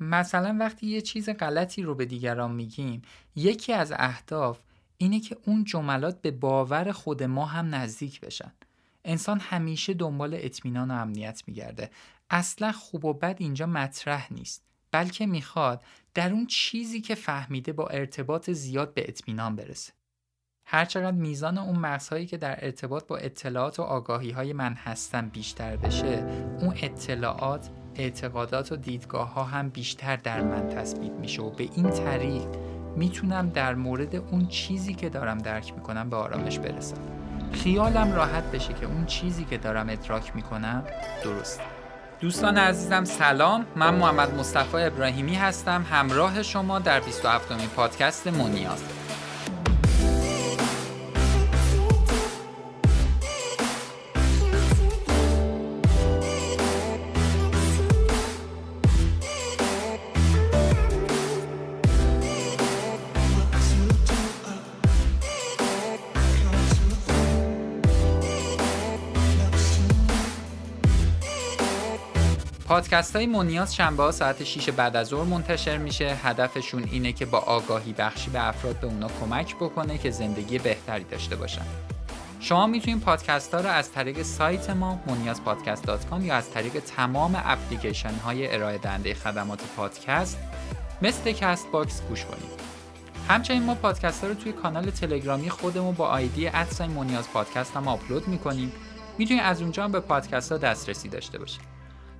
مثلا وقتی یه چیز غلطی رو به دیگران میگیم یکی از اهداف اینه که اون جملات به باور خود ما هم نزدیک بشن. انسان همیشه دنبال اطمینان و امنیت میگرده. اصلا خوب و بد اینجا مطرح نیست بلکه می‌خواد در اون چیزی که فهمیده با ارتباط زیاد به اطمینان برسه. هرچقدر میزان اون مغزهایی که در ارتباط با اطلاعات و آگاهی های من هستم بیشتر بشه اون اطلاعات اعتقادات و دیدگاه ها هم بیشتر در من تثبیت میشه و به این طریق می‌تونم در مورد اون چیزی که دارم درک می‌کنم به آرامش برسم. خیالم راحت بشه که اون چیزی که دارم ادراک می‌کنم درسته. دوستان عزیزم سلام. من محمد مصطفی ابراهیمی هستم. همراه شما در 27 امین پادکست مونیاز. پادکست های مونیاز شنبه ها ساعت 6 بعد از ظهر منتشر میشه. هدفشون اینه که با آگاهی بخشی به افراد به اونا کمک بکنه که زندگی بهتری داشته باشن. شما می‌تونید پادکست ها رو از طریق سایت ما moniazpodcast.com یا از طریق تمام اپلیکیشن های ارائه دهنده خدمات پادکست مثل Castbox گوش کنید. همچنین ما پادکست ها رو توی کانال تلگرامی خودمون با ID at sign مونیاز پادکست هم آپلود می‌کنیم. می‌تونید از اونجا هم به پادکست ها دسترسی داشته باشید.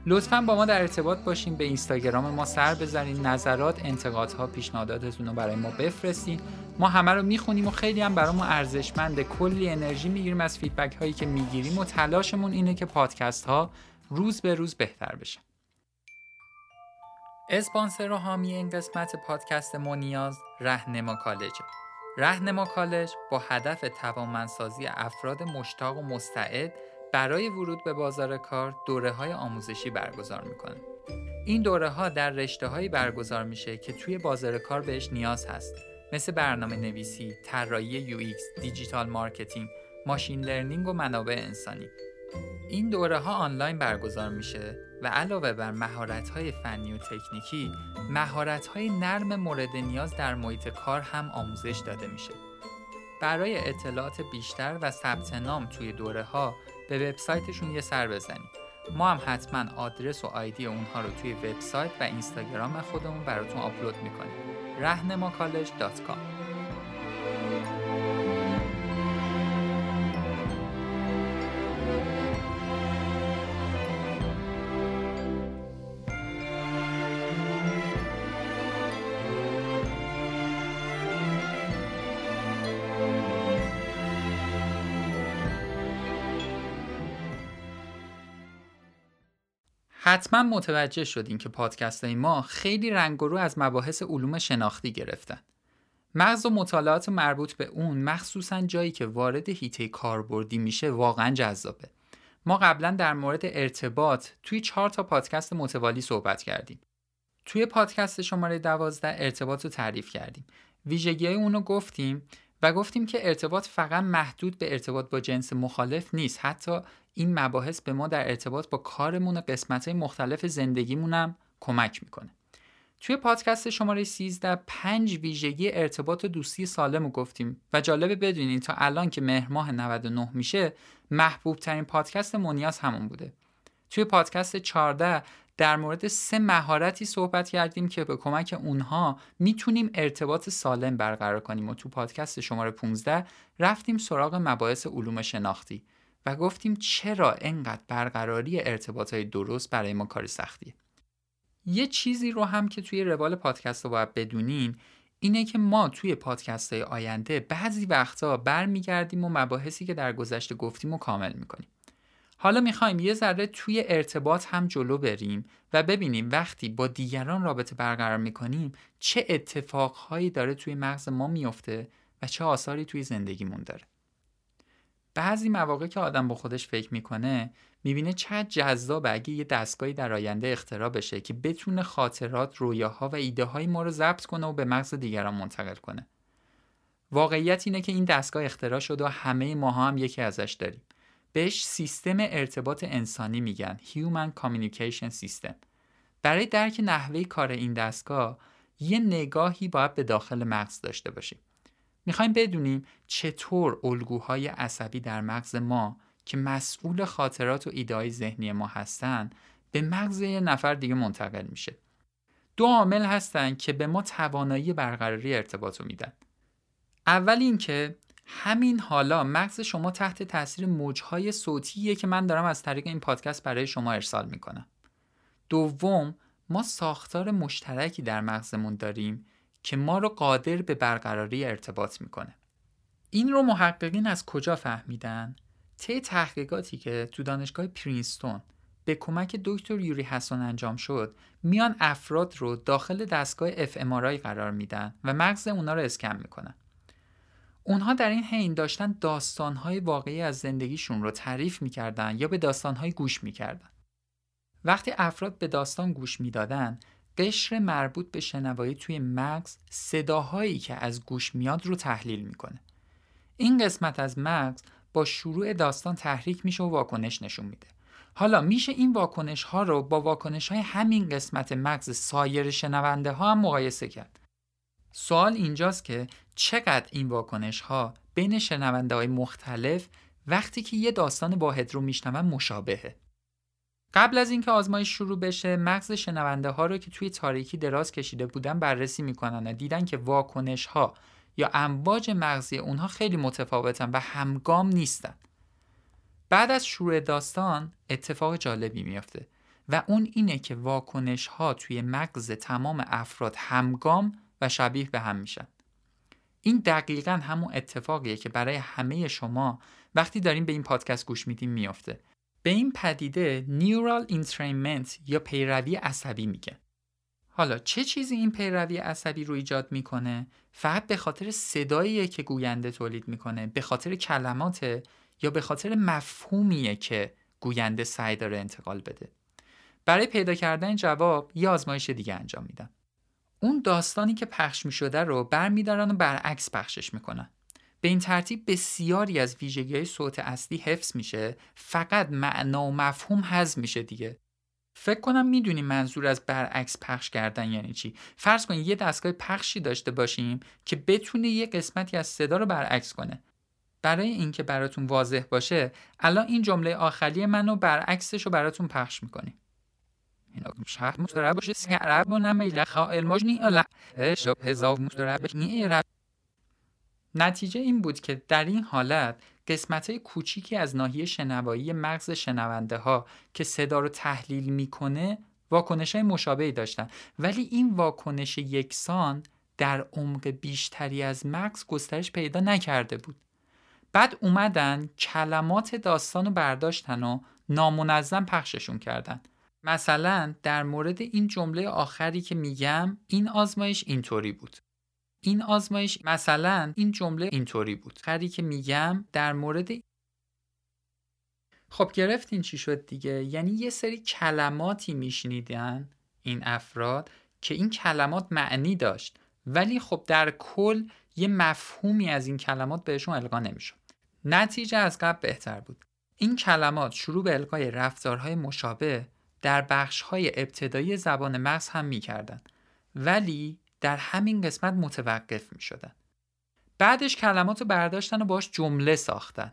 لطفا با ما در ارتباط باشین به اینستاگرام ما سر بزنین. نظرات انتقادها پیشنهاداتتون رو برای ما بفرستین. ما همه رو می‌خونیم و خیلی هم برامون ارزشمنده کلی انرژی می‌گیریم از فیدبک هایی که می‌گیریم و تلاشمون اینه که پادکست ها روز به روز بهتر بشن. اسپانسر و حامی این قسمت پادکست مونیاز رهنما کالج رهنما کالج با هدف توانمندسازی افراد مشتاق و مستعد برای ورود به بازار کار دوره های آموزشی برگزار می‌کنه. این دوره ها در رشته هایی برگزار میشه که توی بازار کار بهش نیاز هست مثل برنامه نویسی، طراحی UX، digital marketing، machine learning و منابع انسانی. این دوره ها آنلاین برگزار میشه و علاوه بر مهارت های فنی و تکنیکی، مهارت های نرم مورد نیاز در محیط کار هم آموزش داده میشه. برای اطلاعات بیشتر و ثبت نام توی دوره ها به وبسایتشون یه سر بزنید ما هم حتما آدرس و آیدی اونها رو توی وبسایت و اینستاگرام خودمون براتون آپلود می‌کنیم. رهنماکالج.com حتما متوجه شدین که پادکست های ما خیلی رنگ رو از مباحث علوم شناختی گرفتن. مغز و مطالعات مربوط به اون مخصوصا جایی که وارد هیته کاربردی میشه واقعا جذابه. ما قبلا در مورد ارتباط توی چهار تا پادکست متوالی صحبت کردیم. توی پادکست شماره دوازده ارتباط رو تعریف کردیم. ویژگی های اون گفتیم و گفتیم که ارتباط فقط محدود به ارتباط با جنس مخالف نیست حتی این مباحث به ما در ارتباط با کارمون و قسمت های مختلف زندگیمون هم کمک می‌کنه. توی پادکست شماره 13 پنج ویژگی ارتباط دوستی سالم رو گفتیم و جالبه بدونین تا الان که مهر ماه 99 میشه محبوب ترین پادکست مونیاز همون بوده. توی پادکست 14 در مورد سه مهارتی صحبت کردیم که به کمک اونها می‌تونیم ارتباط سالم برقرار کنیم و تو پادکست شماره 15 رفتیم سراغ مباحث علوم شناختی. و گفتیم چرا انقدر برقراری ارتباط های درست برای ما کار سختیه یه چیزی رو هم که توی روال پادکست رو باید بدونین اینه که ما توی پادکست های آینده بعضی وقتا برمیگردیم و مباحثی که در گذشته گفتیم و کامل می‌کنیم. حالا می‌خوایم یه ذره توی ارتباط هم جلو بریم و ببینیم وقتی با دیگران رابطه برقرار می‌کنیم چه اتفاقهایی داره توی مغز ما میفته و چه آثاری توی زندگیمون داره. بعضی مواقع که آدم با خودش فکر می‌کنه می‌بینه چقدر جذاب اگه یه دستگاهی در آینده اختراع بشه که بتونه خاطرات، رویاها و ایده های ما رو ضبط کنه و به مغز دیگران منتقل کنه. واقعیت اینه که این دستگاه اختراع شده و همه ماها هم یکی ازش داریم. بهش سیستم ارتباط انسانی میگن Human Communication System برای درک نحوه کار این دستگاه یه نگاهی باید به داخل مغز داشته باشیم. می‌خوایم بدونیم چطور الگوهای عصبی در مغز ما که مسئول خاطرات و ایدهای ذهنی ما هستن به مغز یه نفر دیگه منتقل میشه. دو عامل هستن که به ما توانایی برقراری ارتباط رو میدن. اول اینکه همین حالا مغز شما تحت تاثیر موجهای صوتیه که من دارم از طریق این پادکست برای شما ارسال می‌کنم. دوم ما ساختار مشترکی در مغزمون داریم که ما رو قادر به برقراری ارتباط می‌کنه. این رو محققین از کجا فهمیدن؟ طی تحقیقاتی که تو دانشگاه پرینستون به کمک دکتر یوری حسن انجام شد میان افراد رو داخل دستگاه اف قرار میدن و مغز اونا رو اسکن می‌کنن اونها در این حین داشتن داستانهای واقعی از زندگیشون رو تعریف می‌کردن یا به داستانهای گوش می‌کردن وقتی افراد به داستان گوش می‌دادن قشر مربوط به شنوایی توی مغز صداهایی که از گوش میاد رو تحلیل می‌کنه این قسمت از مغز با شروع داستان تحریک میشه و واکنش نشون میده حالا میشه این واکنش ها رو با واکنش های همین قسمت مغز سایر شنونده ها هم مقایسه کرد. سوال اینجاست که چقدر این واکنش ها بین شنونده های مختلف وقتی که یه داستان واحد رو میشنون مشابهه. قبل از اینکه آزمایش شروع بشه مغز شنونده ها رو که توی تاریکی دراز کشیده بودن بررسی می‌کنن و دیدن که واکنش ها یا امواج مغزی اونها خیلی متفاوتن و همگام نیستن. بعد از شروع داستان اتفاق جالبی میافته و اون اینه که واکنش ها توی مغز تمام افراد همگام و شبیه به هم میشن. این دقیقا همون اتفاقیه که برای همه شما وقتی داریم به این پادکست گوش میدیم میافته. به این پدیده نیورال انترینمنت یا پیروی عصبی میگه. حالا چه چیزی این پیروی عصبی رو ایجاد می‌کنه؟ فقط به خاطر صداییه که گوینده تولید می‌کنه، به خاطر کلمات یا به خاطر مفهومیه که گوینده سعی داره انتقال بده برای پیدا کردن جواب یه آزمایش دیگه انجام میدن اون داستانی که پخش می شده رو برمیدارن و برعکس پخشش می‌کنن به این ترتیب بسیاری از ویژگی های صوت اصلی حفظ میشه فقط معنا و مفهوم حذف میشه دیگه. فکر کنم می‌دونیم منظور از برعکس پخش کردن یعنی چی. فرض کنید یه دستگاه پخشی داشته باشیم که بتونه یه قسمتی از صدا رو برعکس کنه. برای اینکه براتون واضح باشه الان این جمله آخری منو برعکسش رو براتون پخش می‌کنیم. نتیجه این بود که در این حالت قسمت های کوچیکی از ناحیه شنوایی مغز شنونده ها که صدا رو تحلیل می‌کنه واکنش های مشابهی داشتن. ولی این واکنش یکسان در عمق بیشتری از مغز گسترش پیدا نکرده بود. بعد اومدن کلمات داستان رو برداشتن و نامنظم پخششون کردن. مثلا در مورد این جمله آخری که میگم این آزمایش اینطوری بود. این آزمایش مثلا این جمله اینطوری بود. خری که میگم در مورد خب گرفتین چی شد دیگه؟ یعنی یه سری کلماتی میشنیدن این افراد که این کلمات معنی داشت. ولی خب در کل یه مفهومی از این کلمات بهشون القا نمی‌شد. نتیجه از قبل بهتر بود. این کلمات شروع به القای رفتارهای مشابه در بخشهای ابتدایی زبان مغز هم می‌کردن. ولی در همین قسمت متوقف می شدن. بعدش کلمات رو برداشتن و باش جمله ساختن.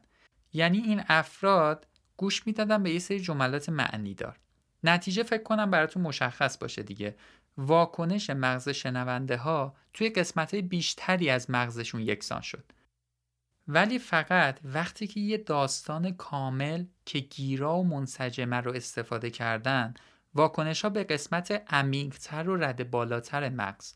یعنی این افراد گوش می‌دادن به یه سری جملات معنی دار. نتیجه فکر کنم براتون مشخص باشه دیگه. واکنش مغز شنونده ها توی قسمت بیشتری از مغزشون یکسان شد. ولی فقط وقتی که یه داستان کامل که گیرا و منسجمه رو استفاده کردن واکنش ها به قسمت عمیقتر و رده بالاتر مغز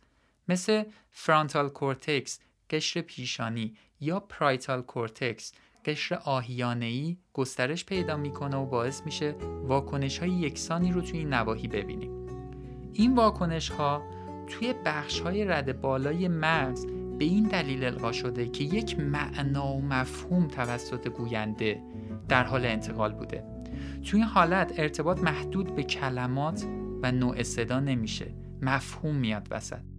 مثل frontal cortex قشر پیشانی یا parietal cortex قشر آهیانه‌ای گسترش پیدا می‌کنه و باعث میشه واکنش های یکسانی رو توی این نواحی ببینیم. این واکنش ها توی بخش های رده بالای مغز به این دلیل القا شده که یک معنا و مفهوم توسط گوینده در حال انتقال بوده. توی این حالت ارتباط محدود به کلمات و نوع صدا نمیشه. مفهوم میاد وسط.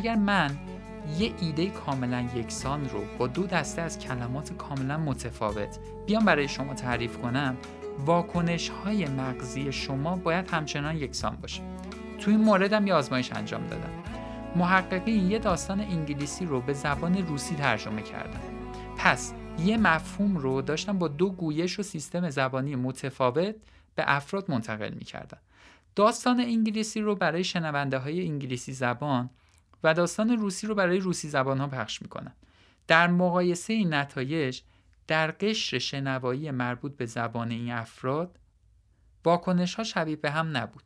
اگر من یه ایده کاملا یکسان رو با دو دسته از کلمات کاملا متفاوت بیام برای شما تعریف کنم واکنش های مغزی شما باید همچنان یکسان باشه. توی این مورد هم یه آزمایش انجام دادم. محققین یه داستان انگلیسی رو به زبان روسی ترجمه کردن پس یه مفهوم رو داشتن با دو گویش و سیستم زبانی متفاوت به افراد منتقل می‌کردن داستان انگلیسی رو برای شنونده های انگلیسی زبان و داستان روسی رو برای روسی زبان ها پخش می‌کنن. در مقایسه این نتایج در قشر شنوایی مربوط به زبان این افراد واکنش ها شبیه به هم نبود.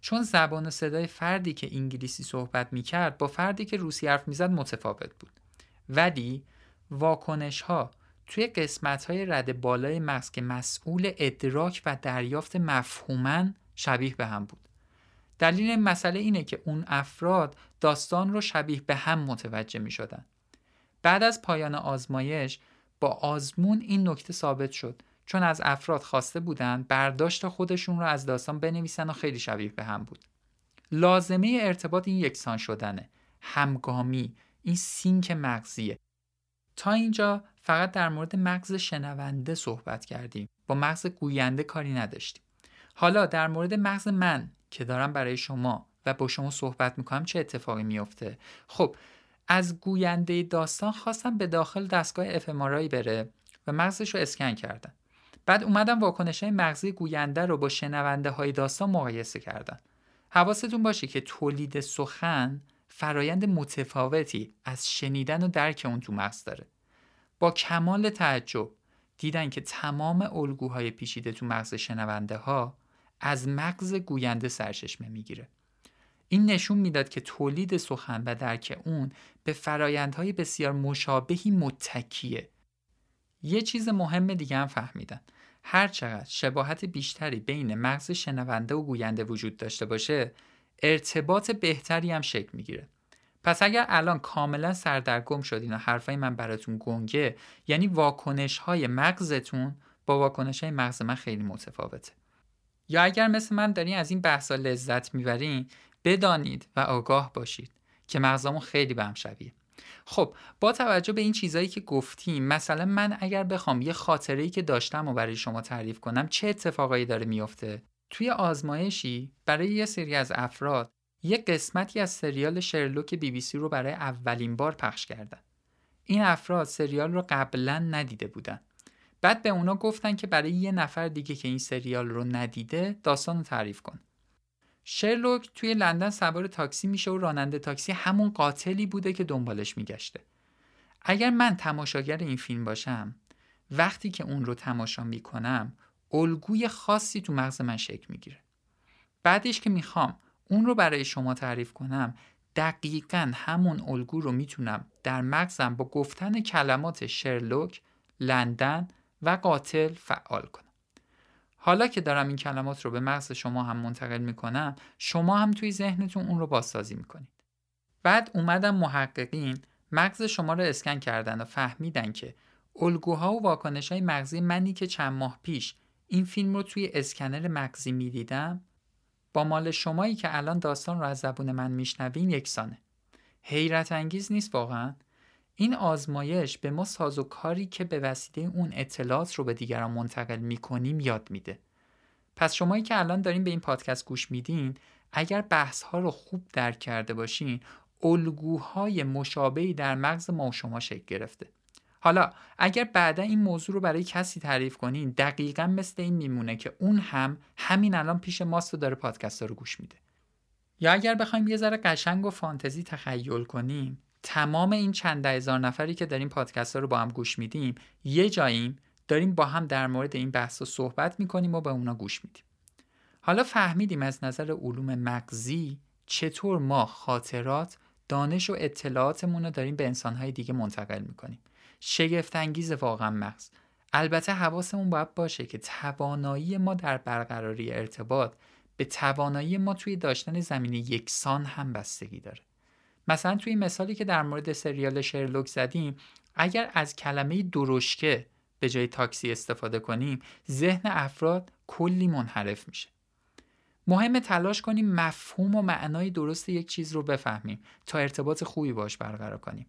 چون زبان و صدای فردی که انگلیسی صحبت می‌کرد با فردی که روسی حرف می‌زد متفاوت بود. ولی واکنش ها توی قسمت های رد بالای مغز که مسئول ادراک و دریافت مفهومن شبیه به هم بود. دلیل مسئله اینه که اون افراد داستان رو شبیه به هم متوجه می شدن. بعد از پایان آزمایش با آزمون این نکته ثابت شد چون از افراد خواسته بودند برداشت خودشون رو از داستان بنویسن و خیلی شبیه به هم بود. لازمه ارتباط این یکسان شدنه. همگامی، این سینک مغزیه. تا اینجا فقط در مورد مغز شنونده صحبت کردیم. با مغز گوینده کاری نداشتیم. حالا در مورد مغز من که دارم برای شما و با شما صحبت می‌کنم چه اتفاقی میفته خب از گوینده داستان خواستم به داخل دستگاه اف بره و مغزش رو اسکن کردن بعد اومدم واکنش های مغزی گوینده رو با شنونده های داستان مقایسه کردن حواستون باشه که تولید سخن فرایند متفاوتی از شنیدن و درک اون تو مغز داره. با کمال تعجب دیدن که تمام الگوهای پیچیده تو مغز شنونده ها از مغز گوینده سرچشمه می‌گیره. این نشون می‌داد که تولید سخن و درک اون به فرایندهای بسیار مشابهی متکیه. یه چیز مهم دیگه هم فهمیدن. هر چقدر شباهت بیشتری بین مغز شنونده و گوینده وجود داشته باشه ارتباط بهتری هم شکل می‌گیره. پس اگر الان کاملا سردرگم شدین و حرفای من براتون گنگه یعنی واکنش های مغزتون با واکنش های مغز من خیلی متفاوته. یا اگر مثل من دارین از این بحثا لذت می‌برین بدانید و آگاه باشید که مغزامون خیلی به هم شبیه. خب با توجه به این چیزهایی که گفتیم مثلا من اگر بخوام یه خاطره که داشتم و برای شما تعریف کنم چه اتفاقایی داره میافته؟ توی آزمایشی برای یه سری از افراد یه قسمتی از سریال شرلوک بی بی سی رو برای اولین بار پخش کردن. این افراد سریال رو قبلا ندیده بودن. بعد به اونا گفتن که برای یه نفر دیگه که این سریال رو ندیده داستان رو تعریف کن. شرلوک توی لندن سوار تاکسی میشه و راننده تاکسی همون قاتلی بوده که دنبالش میگشته. اگر من تماشاگر این فیلم باشم وقتی که اون رو تماشا می‌کنم الگوی خاصی تو مغز من شکل می‌گیره. بعدش که می‌خوام اون رو برای شما تعریف کنم دقیقا همون الگو رو می‌تونم در مغزم با گفتن کلمات شرلوک، لندن و قاتل فعال کنم. حالا که دارم این کلمات رو به مغز شما هم منتقل می‌کنم شما هم توی ذهنتون اون رو بازسازی می‌کنید. بعد اومدم محققین مغز شما رو اسکن کردن و فهمیدن که الگوها و واکنش های مغزی منی که چند ماه پیش این فیلم رو توی اسکنر مغزی می‌دیدم با مال شمایی که الان داستان رو از زبون من میشنوین یکسانه. حیرت انگیز نیست واقعا؟ این آزمایش به ما سازوکاری که به وسیله اون اطلاعات رو به دیگران منتقل می‌کنیم یاد میده. پس شمایی که الان دارین به این پادکست گوش میدین اگر بحث ها رو خوب درک کرده باشین الگوهای مشابهی در مغز ما و شما شکل گرفته. حالا اگر بعدا این موضوع رو برای کسی تعریف کنین دقیقا مثل این میمونه که اون هم همین الان پیش ماست و داره پادکست رو گوش میده. یا اگر بخوایم یه ذره قشنگ و فانتزی تخیل کنیم تمام این چند هزار نفری که داریم پادکست ها رو با هم گوش میدیم یه جاییم داریم با هم در مورد این بحث صحبت می‌کنیم و به اونا گوش میدیم. حالا فهمیدیم از نظر علوم مغزی چطور ما خاطرات دانش و اطلاعاتمون رو داریم به انسانهای دیگه منتقل می‌کنیم. شگفت انگیز واقعا مغز. البته حواسمون باید باشه که توانایی ما در برقراری ارتباط به توانایی ما توی داشتن زمین یکسان هم بستگی داره. مثلا توی مثالی که در مورد سریال شرلوک زدیم اگر از کلمه درشکه به جای تاکسی استفاده کنیم ذهن افراد کلی منحرف میشه. مهم تلاش کنیم مفهوم و معنای درست یک چیز رو بفهمیم تا ارتباط خوبی باش برقرار کنیم.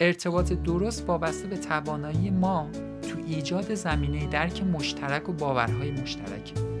ارتباط درست وابسته به توانایی ما تو ایجاد زمینه درک مشترک و باورهای مشترک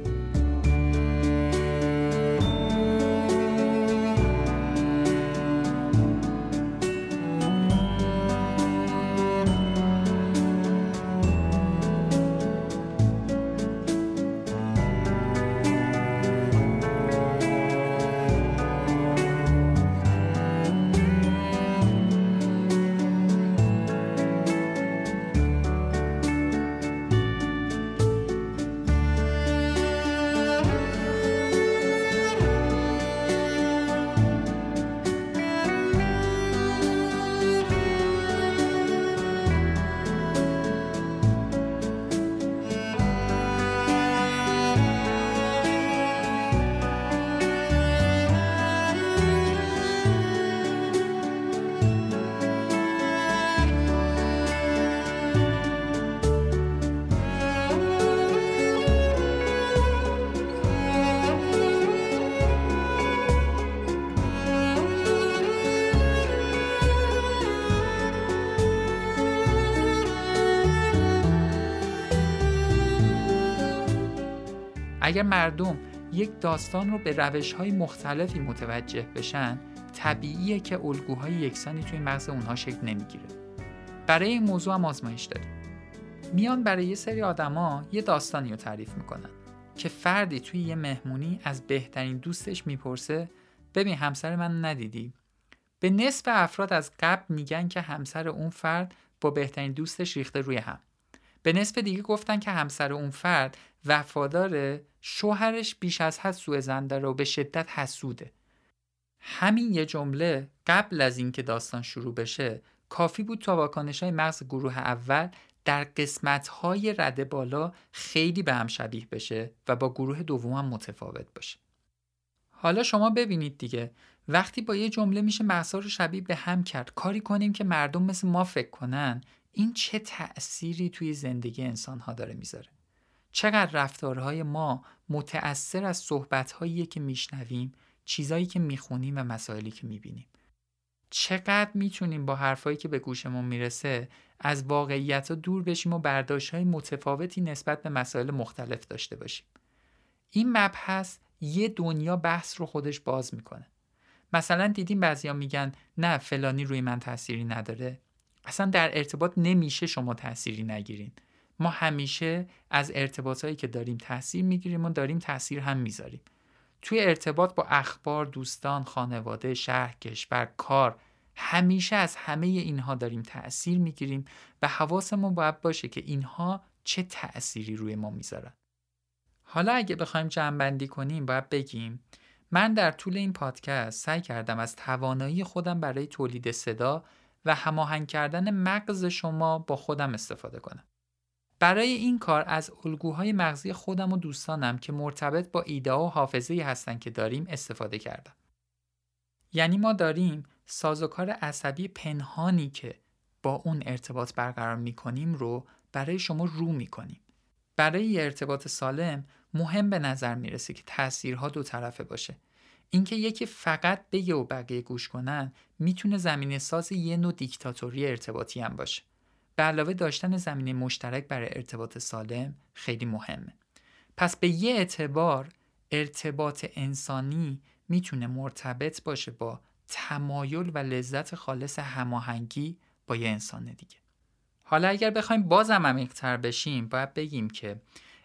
اگر مردم یک داستان رو به روش های مختلفی متوجه بشن طبیعیه که الگوهای یکسانی توی مغز اونها شکل نمی‌گیره. برای این موضوع هم آزمایش داریم میان برای یه سری آدما یه داستانی رو تعریف می‌کنن که فردی توی یه مهمونی از بهترین دوستش می‌پرسه ببین همسر من ندیدی؟ به نصف افراد از قبل میگن که همسر اون فرد با بهترین دوستش ریخته روی هم. به نصف دیگه گفتن که همسر اون فرد وفاداره شوهرش بیش از حد سوء زن داره و به شدت حسوده. همین یه جمله قبل از اینکه داستان شروع بشه کافی بود تا واکنش های مغز گروه اول در قسمت های رده بالا خیلی به هم شبیه بشه و با گروه دوم هم متفاوت باشه. حالا شما ببینید دیگه وقتی با یه جمله میشه مغزها رو شبیه به هم کرد کاری کنیم که مردم مثل ما فکر کنن این چه تأثیری توی زندگی انسان ها داره می‌ذاره؟ چقدر رفتارهای ما متأثر از صحبتهایی که میشنویم چیزایی که می‌خونیم و مسائلی که می‌بینیم. چقدر می‌تونیم با حرفایی که به گوشمون می‌رسه از واقعیت ها دور بشیم و برداشت های متفاوتی نسبت به مسائل مختلف داشته باشیم؟ این مبحث یه دنیا بحث رو خودش باز می‌کنه. مثلا دیدیم بعضیا میگن نه فلانی روی من تأثیری نداره. اصلا در ارتباط نمیشه شما تأثیری نگیرین. ما همیشه از ارتباطهایی که داریم تاثیر می‌گیریم و داریم تاثیر هم می‌ذاریم. توی ارتباط با اخبار دوستان خانواده شهر کشور کار همیشه از همه اینها داریم تاثیر می‌گیریم و حواسمون باید باشه که اینها چه تأثیری روی ما می‌ذارن. حالا اگه بخوایم جمعبندی کنیم باید بگیم من در طول این پادکست سعی کردم از توانایی خودم برای تولید صدا و هماهنگ کردن مغز شما با خودم استفاده کنم. برای این کار از الگوهای مغزی خودم و دوستانم که مرتبط با ایده و حافظه هستن که داریم استفاده کردم. یعنی ما داریم سازوکار عصبی پنهانی که با اون ارتباط برقرار می کنیم رو برای شما رو می کنیم. برای ارتباط سالم مهم به نظر می‌رسه که تاثیرها دو طرفه باشه. اینکه یکی فقط بگه و بقیه گوش کنن می‌تونه زمینه ساز یه نوع دیکتاتوری ارتباطی هم باشه. به علاوه داشتن زمینه مشترک برای ارتباط سالم خیلی مهمه. پس به یه اعتبار ارتباط انسانی می‌تونه مرتبط باشه با تمایل و لذت خالص هماهنگی با یه انسان دیگه. حالا اگر بخوایم بازم عمیق‌تر بشیم باید بگیم که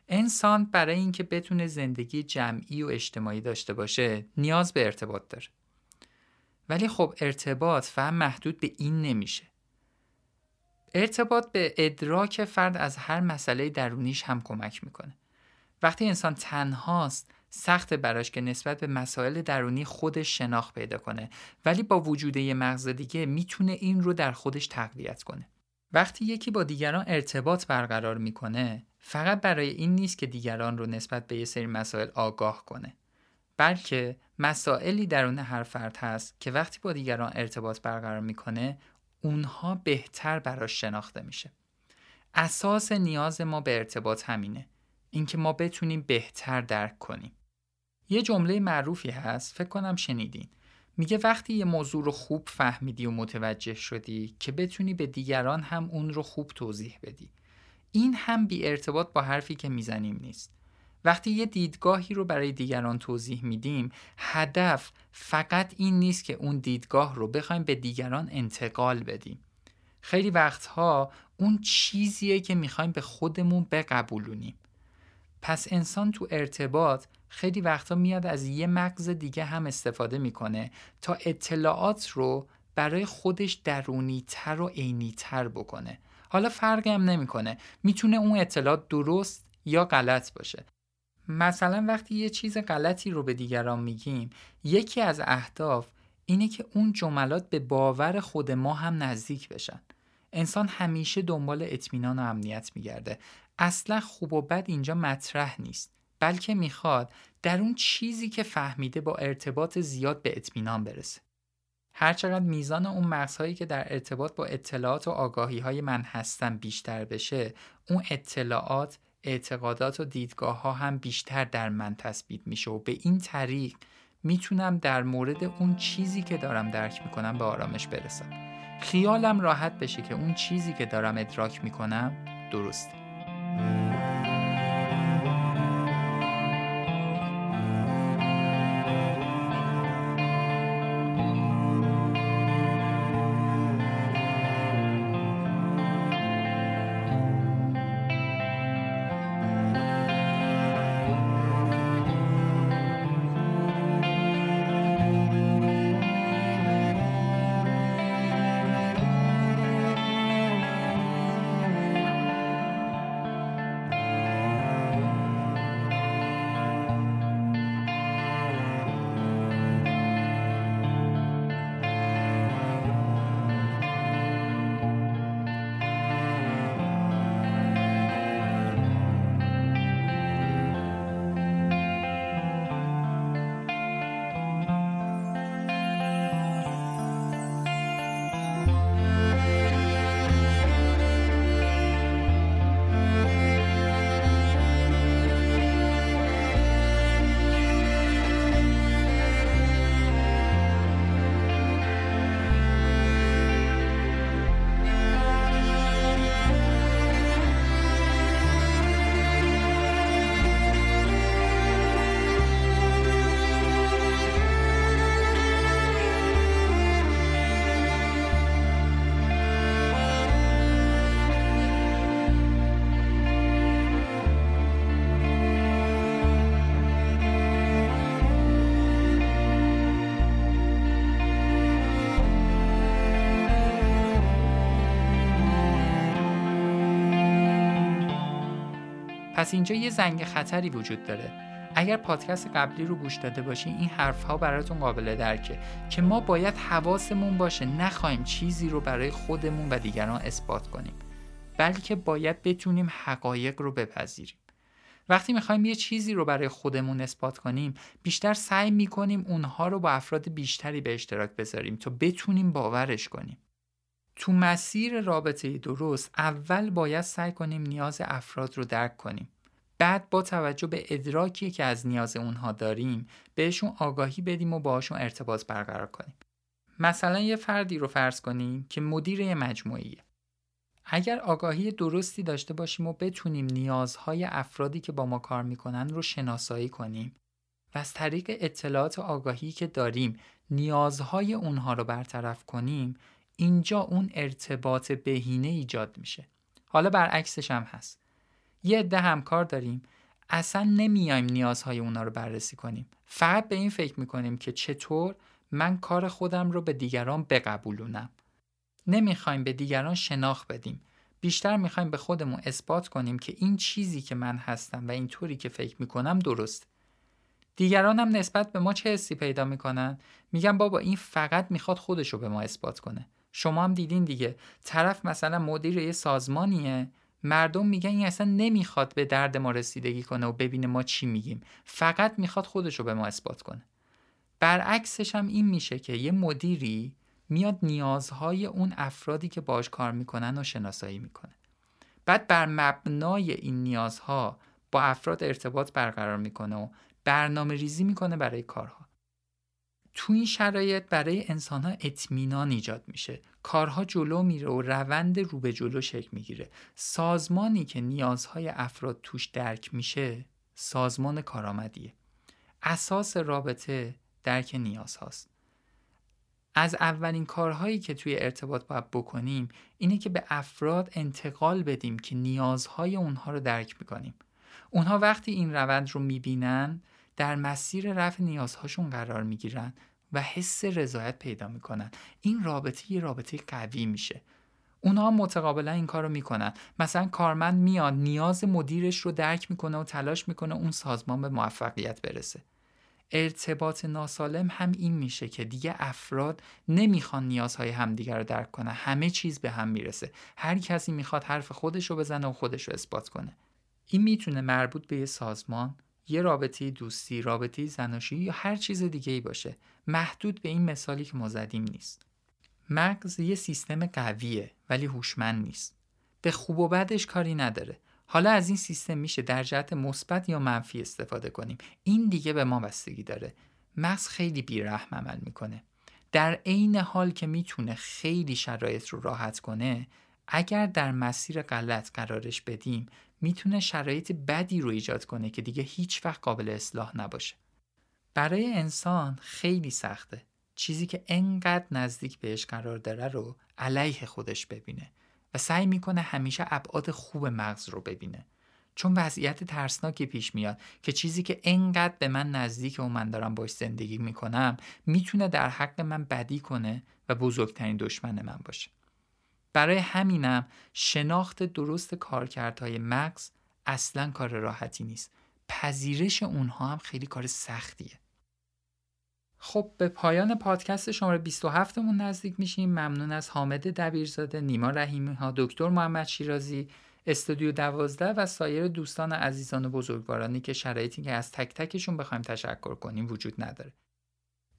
انسان برای اینکه بتونه زندگی جمعی و اجتماعی داشته باشه نیاز به ارتباط داره. ولی خب ارتباط فهم محدود به این نمیشه. ارتباط به ادراک فرد از هر مسئله درونیش هم کمک می‌کنه. وقتی انسان تنهاست سخت براش که نسبت به مسائل درونی خودش شناخت پیدا کنه ولی با وجود یه مغز دیگه می‌تونه این رو در خودش تقویت کنه. وقتی یکی با دیگران ارتباط برقرار می‌کنه فقط برای این نیست که دیگران رو نسبت به یه سری مسائل آگاه کنه بلکه مسائلی درون هر فرد هست که وقتی با دیگران ارتباط برقرار می‌کنه اونها بهتر براش شناخته میشه. اساس نیاز ما به ارتباط همینه. اینکه ما بتونیم بهتر درک کنیم. یه جمله معروفی هست فکر کنم شنیدین. میگه وقتی یه موضوع رو خوب فهمیدی و متوجه شدی که بتونی به دیگران هم اون رو خوب توضیح بدی. این هم بی ارتباط با حرفی که می‌زنیم نیست. وقتی یه دیدگاهی رو برای دیگران توضیح میدیم هدف فقط این نیست که اون دیدگاه رو بخوایم به دیگران انتقال بدیم. خیلی وقتها اون چیزیه که می‌خوایم به خودمون بقبولونیم. پس انسان تو ارتباط خیلی وقتا میاد از یه مغز دیگه هم استفاده می‌کنه تا اطلاعات رو برای خودش درونی تر و عینی تر بکنه. حالا فرقی هم نمی‌کنه. می‌تونه اون اطلاعات درست یا غلط باشه. مثلا وقتی یه چیز غلطی رو به دیگران میگیم یکی از اهداف اینه که اون جملات به باور خود ما هم نزدیک بشن. انسان همیشه دنبال اطمینان و امنیت میگرده. اصلا خوب و بد اینجا مطرح نیست بلکه می‌خواد در اون چیزی که فهمیده با ارتباط زیاد به اطمینان برسه. هرچقدر میزان اون مغزهایی که در ارتباط با اطلاعات و آگاهی های من هستم بیشتر بشه اون اطلاعات اعتقادات و دیدگاه ها هم بیشتر در من تثبیت میشه و به این طریق می‌تونم در مورد اون چیزی که دارم درک می‌کنم به آرامش برسم. خیالم راحت بشه که اون چیزی که دارم ادراک می‌کنم درسته. پس اینجا یه زنگ خطری وجود داره. اگر پادکست قبلی رو گوش داده باشین این حرف ها براتون قابل درکه که ما باید حواسمون باشه نخواهیم چیزی رو برای خودمون و دیگران اثبات کنیم بلکه باید بتونیم حقایق رو بپذیریم. وقتی می‌خوایم یه چیزی رو برای خودمون اثبات کنیم بیشتر سعی می‌کنیم اونها رو با افراد بیشتری به اشتراک بذاریم تا بتونیم باورش کنیم. تو مسیر رابطه درست اول باید سعی کنیم نیاز افراد رو درک کنیم. بعد با توجه به ادراکی که از نیاز اونها داریم بهشون آگاهی بدیم و باشون ارتباط برقرار کنیم. مثلا یه فردی رو فرض کنیم که مدیر یه مجموعیه اگر آگاهی درستی داشته باشیم و بتونیم نیازهای افرادی که با ما کار می‌کنن رو شناسایی کنیم و از طریق اطلاعات آگاهی که داریم نیازهای اونها رو برطرف کنیم اینجا اون ارتباط بهینه ایجاد میشه. حالا برعکسش هم هست. یه عده همکار داریم. اصلا نمیایم نیازهای اونا رو بررسی کنیم. فقط به این فکر می‌کنیم که چطور من کار خودم رو به دیگران بقبولونم. نمی‌خوایم به دیگران شناخت بدیم. بیشتر می‌خوایم به خودمون اثبات کنیم که این چیزی که من هستم و اینطوری که فکر می‌کنم درست. دیگران هم نسبت به ما چه حسی پیدا می‌کنن؟ میگن بابا این فقط می‌خواد خودش رو به ما اثبات کنه. شما هم دیدین دیگه. طرف مثلا مدیر یه سازمانیه. مردم میگن این اصلا نمی‌خواد به درد ما رسیدگی کنه و ببینه ما چی میگیم. فقط می‌خواد خودش رو به ما اثبات کنه. برعکسش هم این میشه که یه مدیری میاد نیازهای اون افرادی که باش کار می‌کنن و شناسایی می‌کنه. بعد بر مبنای این نیازها با افراد ارتباط برقرار می‌کنه و برنامه ریزی می‌کنه برای کارها. تو این شرایط برای انسان ها اطمینان ایجاد میشه. کارها جلو میره و روند رو به جلو شکل می‌گیره. سازمانی که نیازهای افراد توش درک میشه سازمان کارآمدیه. اساس رابطه درک نیاز هاست از اولین کارهایی که توی ارتباط باید بکنیم اینه که به افراد انتقال بدیم که نیازهای اونها رو درک می‌کنیم. اونها وقتی این روند رو می‌بینن در مسیر رفع نیازهاشون قرار می‌گیرن. و حس رضایت پیدا می‌کنن. این رابطه یه رابطه قوی میشه. اونا متقابلا این کار رو می‌کنن. مثلا کارمند میاد نیاز مدیرش رو درک می‌کنه و تلاش می‌کنه اون سازمان به موفقیت برسه. ارتباط ناسالم هم این میشه که دیگه افراد نمی‌خوان نیازهای همدیگر رو درک کنه همه چیز به هم می‌رسه. هر کسی می‌خواد حرف خودش رو بزنه و خودش رو اثبات کنه. این می‌تونه مربوط به یه سازمان یه رابطه دوستی، رابطه زناشی یا هر چیز دیگه ای باشه. محدود به این مثالی که ما زدیم نیست. مغز یه سیستم قویه ولی هوشمند نیست. به خوب و بدش کاری نداره. حالا از این سیستم میشه در جهت مثبت یا منفی استفاده کنیم. این دیگه به ما بستگی داره. مغز خیلی بیرحم عمل می‌کنه. در عین حال که می‌تونه خیلی شرایط رو راحت کنه اگر در مسیر غلط قرارش بدیم می‌تونه شرایط بدی رو ایجاد کنه که دیگه هیچ وقت قابل اصلاح نباشه. برای انسان خیلی سخته چیزی که انقدر نزدیک بهش قرار داره رو علیه خودش ببینه و سعی می‌کنه همیشه ابعاد خوب مغز رو ببینه. چون وضعیت ترسناکی پیش میاد که چیزی که انقدر به من نزدیک و من دارم باش زندگی می‌کنم می‌تونه در حق من بدی کنه و بزرگترین دشمن من باشه. برای همینم شناخت درست کارکردهای مغز اصلا کار راحتی نیست. پذیرش اونها هم خیلی کار سختیه. خب به پایان پادکست شماره 27 مون نزدیک میشیم. ممنون از حامد دبیرزاده نیما رحیمی ها دکتر محمد شیرازی استودیو دوازده و سایر دوستان عزیزان و بزرگوارانی که شرایطی که از تک تکشون بخوایم تشکر کنیم وجود نداره.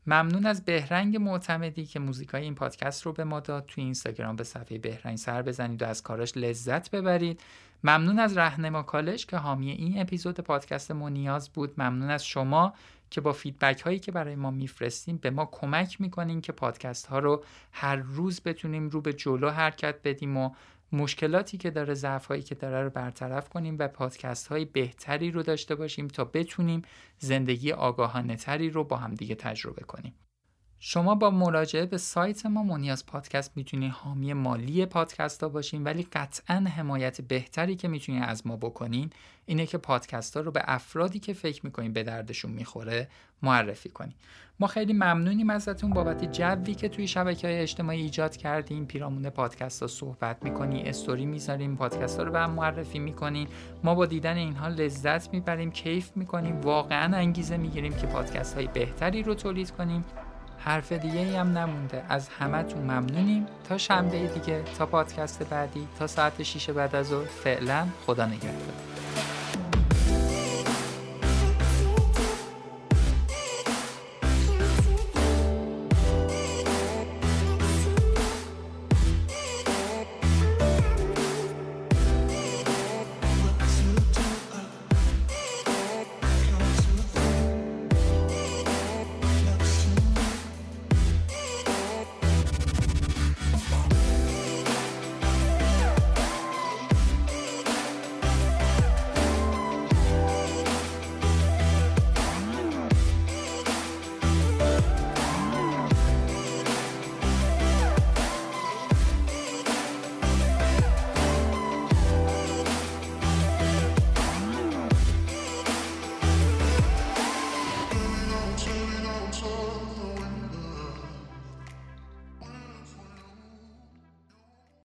ممنون از بهرنگ معتمدی که موزیکای این پادکست رو به ما داد. توی اینستاگرام به صفحه بهرنگ سر بزنید و از کاراش لذت ببرید. ممنون از رهنما کالج که حامی این اپیزود پادکست مونیاز بود. ممنون از شما که با feedback هایی که برای ما میفرستیم به ما کمک می‌کنین که پادکست ها رو هر روز بتونیم رو به جلو حرکت بدیم و مشکلاتی که داره ضعف هایی که داره رو برطرف کنیم و پادکست های بهتری رو داشته باشیم تا بتونیم زندگی آگاهانه تری رو با همدیگه تجربه کنیم. شما با مراجعه به سایت ما منیاز پادکست می‌تونید حامی مالی پادکست ها باشین ولی قطعا حمایت بهتری که می‌تونید از ما بکنین اینه که پادکست ها رو به افرادی که فکر می‌کنین به دردشون می‌خوره معرفی کنین. ما خیلی ممنونیم ازتون بابت جوی که توی شبکه های اجتماعی ایجاد کردیم پیرامون پادکست ها صحبت می‌کنیم استوری می‌ذاریم پادکست ها رو به هم معرفی می‌کنیم ما با دیدن اینها لذت می‌بریم کیف می‌کنیم واقعا انگیزه می‌گیریم که پادکست های بهتری رو تولید کنیم. حرف دیگه هم نمونده. از همتون ممنونیم. تا شنبه دیگه تا پادکست بعدی تا ساعت 6 بعد از ظهر فعلا خدا نگهدار.